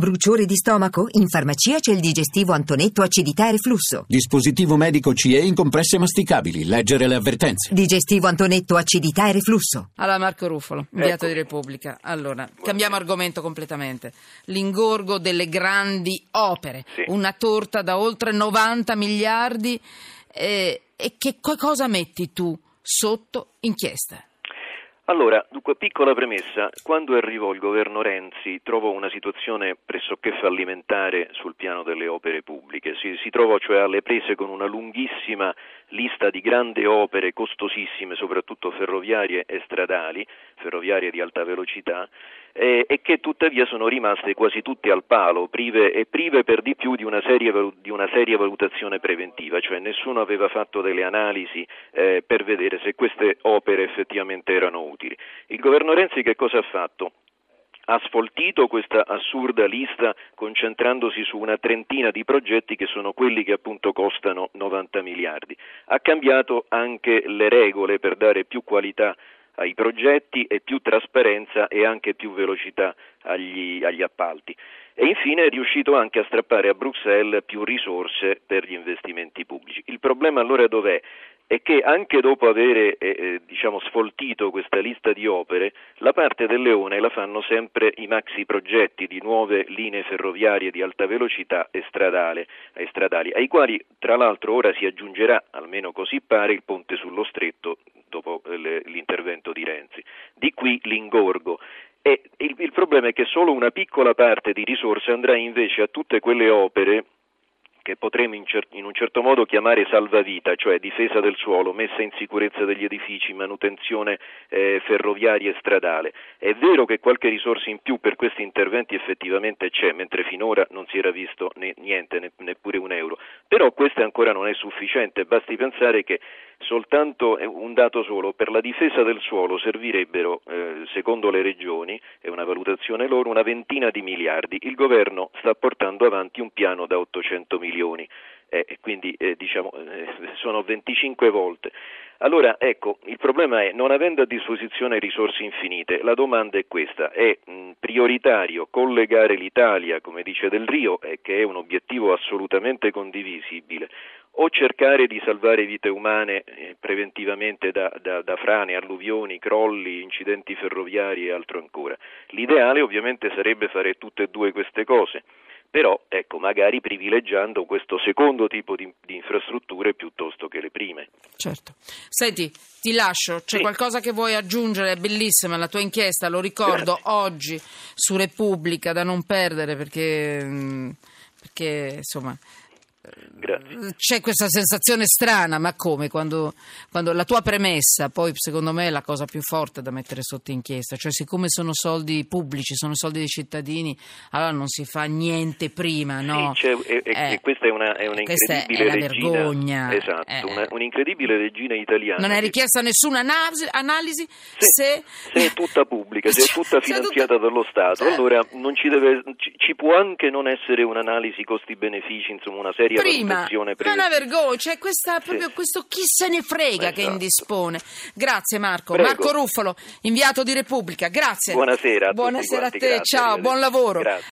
Bruciore di stomaco? In farmacia c'è il digestivo Antonetto acidità e reflusso. Dispositivo medico CE in compresse masticabili. Leggere le avvertenze. Digestivo Antonetto acidità e reflusso. Allora, Marco Ruffolo, inviato Ecco. di Repubblica. Allora, cambiamo argomento completamente. L'ingorgo delle grandi opere. Sì. Una torta da oltre 90 miliardi. eh, e che co- cosa metti tu sotto inchiesta? Allora, dunque, piccola premessa, quando arrivò il governo Renzi trovò una situazione pressoché fallimentare sul piano delle opere pubbliche, si, si trovò cioè alle prese con una lunghissima lista di grandi opere costosissime, soprattutto ferroviarie e stradali, ferroviarie di alta velocità, eh, e che tuttavia sono rimaste quasi tutte al palo, prive, e prive per di più di una, seria, di una seria valutazione preventiva, cioè nessuno aveva fatto delle analisi eh, per vedere se queste opere effettivamente erano utili. Il governo Renzi che cosa ha fatto? ha sfoltito questa assurda lista concentrandosi su una trentina di progetti che sono quelli che appunto costano 90 miliardi. Ha cambiato anche le regole per dare più qualità ai progetti e più trasparenza e anche più velocità agli, agli appalti. E infine è riuscito anche a strappare a Bruxelles più risorse per gli investimenti pubblici. Il problema allora dov'è? È che anche dopo avere eh, eh, diciamo, sfoltito questa lista di opere, la parte del leone la fanno sempre i maxi progetti di nuove linee ferroviarie di alta velocità e, stradale, e stradali, ai quali tra l'altro ora si aggiungerà, almeno così pare, il ponte sullo stretto dopo eh, l'intervento di Renzi. Di qui l'ingorgo. E il, il problema è che solo una piccola parte di risorse andrà invece a tutte quelle opere che potremmo in, cer- in un certo modo chiamare salvavita, cioè difesa del suolo, messa in sicurezza degli edifici, manutenzione eh, ferroviaria e stradale. È vero che qualche risorsa in più per questi interventi effettivamente c'è, mentre finora non si era visto né- niente, ne- neppure un euro, però questo ancora non è sufficiente, basti pensare che soltanto eh, un dato solo, per la difesa del suolo servirebbero, eh, secondo le regioni, è una valutazione loro, una ventina di miliardi. Il governo sta portando avanti un piano da 800 milioni, eh, quindi eh, diciamo, eh, sono 25 volte. Allora, ecco, il problema è, non avendo a disposizione risorse infinite, la domanda è questa, è mh, prioritario collegare l'Italia, come dice Del Rio, eh, che è un obiettivo assolutamente condivisibile, o cercare di salvare vite umane eh, preventivamente da, da- da frane, alluvioni, crolli, incidenti ferroviari e altro ancora. L'ideale ovviamente sarebbe fare tutte e due queste cose, però ecco, magari privilegiando questo secondo tipo di, di infrastrutture piuttosto che le prime. Certo. Senti, ti lascio. C'è Sì. qualcosa che vuoi aggiungere? È bellissima la tua inchiesta, lo ricordo, Grazie. oggi su Repubblica, da non perdere perché, mm, perché insomma... Grazie. C'è questa sensazione strana, ma come? Quando, quando la tua premessa, poi secondo me è la cosa più forte da mettere sotto inchiesta, cioè siccome sono soldi pubblici, sono soldi dei cittadini, allora non si fa niente prima, no? Sì, e, Eh, e questa è una, è una è incredibile la regina. vergogna. Esatto, Eh. una- un'incredibile regina italiana. Non è richiesta nessuna analisi, analisi se... se è tutta pubblica, se è tutta Se è finanziata tutta- dallo Stato, Certo. allora non ci, deve, ci, ci può anche non essere un'analisi costi-benefici, insomma una seria Prima, valutazione ma è una vergogna, c'è questa, proprio questo chi se ne frega che Esatto. indispone. Grazie Marco. Prego. Marco Ruffolo, inviato di Repubblica, grazie. Buonasera a Buonasera a te, grazie, ciao, buon lavoro. Grazie.